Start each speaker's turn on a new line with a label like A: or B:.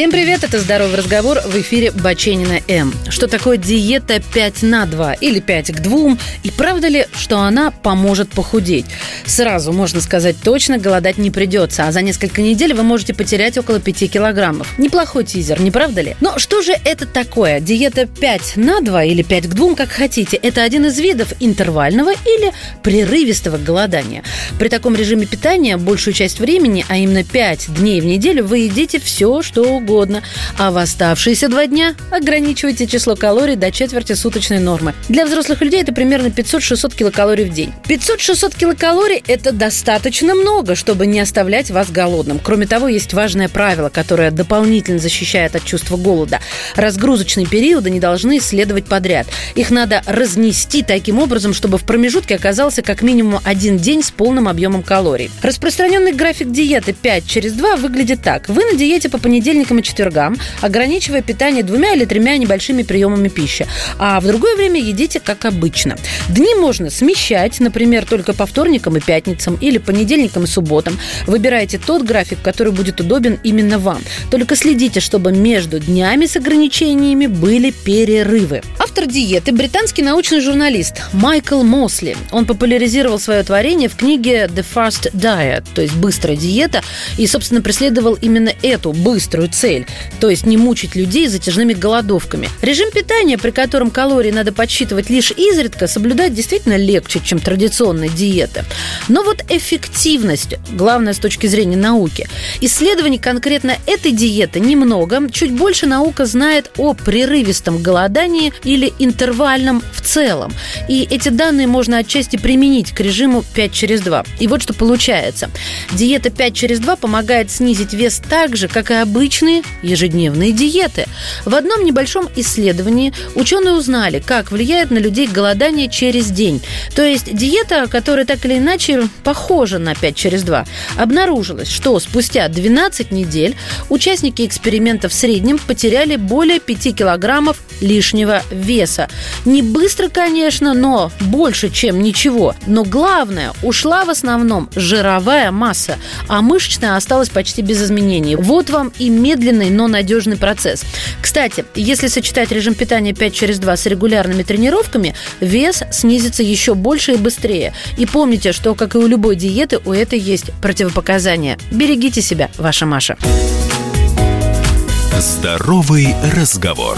A: Всем привет, это «Здоровый разговор» в эфире Баченина М. Что такое диета 5 на 2 или 5 к 2? И правда ли, что она поможет похудеть? Сразу можно сказать точно, голодать не придется, а за несколько недель вы можете потерять около 5 килограммов. Неплохой тизер, не правда ли? Но что же это такое? Диета 5 на 2 или 5 к 2, как хотите, это один из видов интервального или прерывистого голодания. При таком режиме питания большую часть времени, а именно 5 дней в неделю, вы едите все, что угодно, а в оставшиеся два дня ограничивайте число калорий до четверти суточной нормы. Для взрослых людей это примерно 500-600 килокалорий в день. 500-600 килокалорий – это достаточно много, чтобы не оставлять вас голодным. Кроме того, есть важное правило, которое дополнительно защищает от чувства голода. Разгрузочные периоды не должны следовать подряд. Их надо разнести таким образом, чтобы в промежутке оказался как минимум один день с полным объемом калорий. Распространенный график диеты 5 через 2 выглядит так. Вы на диете по понедельникам понедельникам и четвергам, ограничивая питание двумя или тремя небольшими приемами пищи. А в другое время едите как обычно. Дни можно смещать, например, только по вторникам и пятницам или понедельникам и субботам. Выбирайте тот график, который будет удобен именно вам. Только следите, чтобы между днями с ограничениями были перерывы. Автор диеты – британский научный журналист Майкл Мосли. Он популяризировал свое творение в книге «The Fast Diet», то есть «Быстрая диета», и, собственно, преследовал именно эту быструю цель, то есть не мучить людей затяжными голодовками. Режим питания, при котором калории надо подсчитывать лишь изредка, соблюдать действительно легче, чем традиционная диета. Но вот эффективность, главное с точки зрения науки. Исследований конкретно этой диеты немного, чуть больше наука знает о прерывистом голодании или интервальном в целом. И эти данные можно отчасти применить к режиму 5 через 2. И вот что получается. Диета 5 через 2 помогает снизить вес так же, как и обычные ежедневные диеты. В одном небольшом исследовании ученые узнали, как влияет на людей голодание через день. То есть диета, которая так или иначе похожа на 5 через 2. Обнаружилось, что спустя 12 недель участники эксперимента в среднем потеряли более 5 килограммов лишнего веса. Не быстро, конечно, но больше, чем ничего. Но главное, ушла в основном жировая масса, а мышечная осталась почти без изменений. Вот вам и медленный, но надежный процесс. Кстати, если сочетать режим питания 5 через 2 с регулярными тренировками, вес снизится еще больше и быстрее. И помните, что, как и у любой диеты, у этой есть противопоказания. Берегите себя, ваша Маша.
B: Здоровый разговор.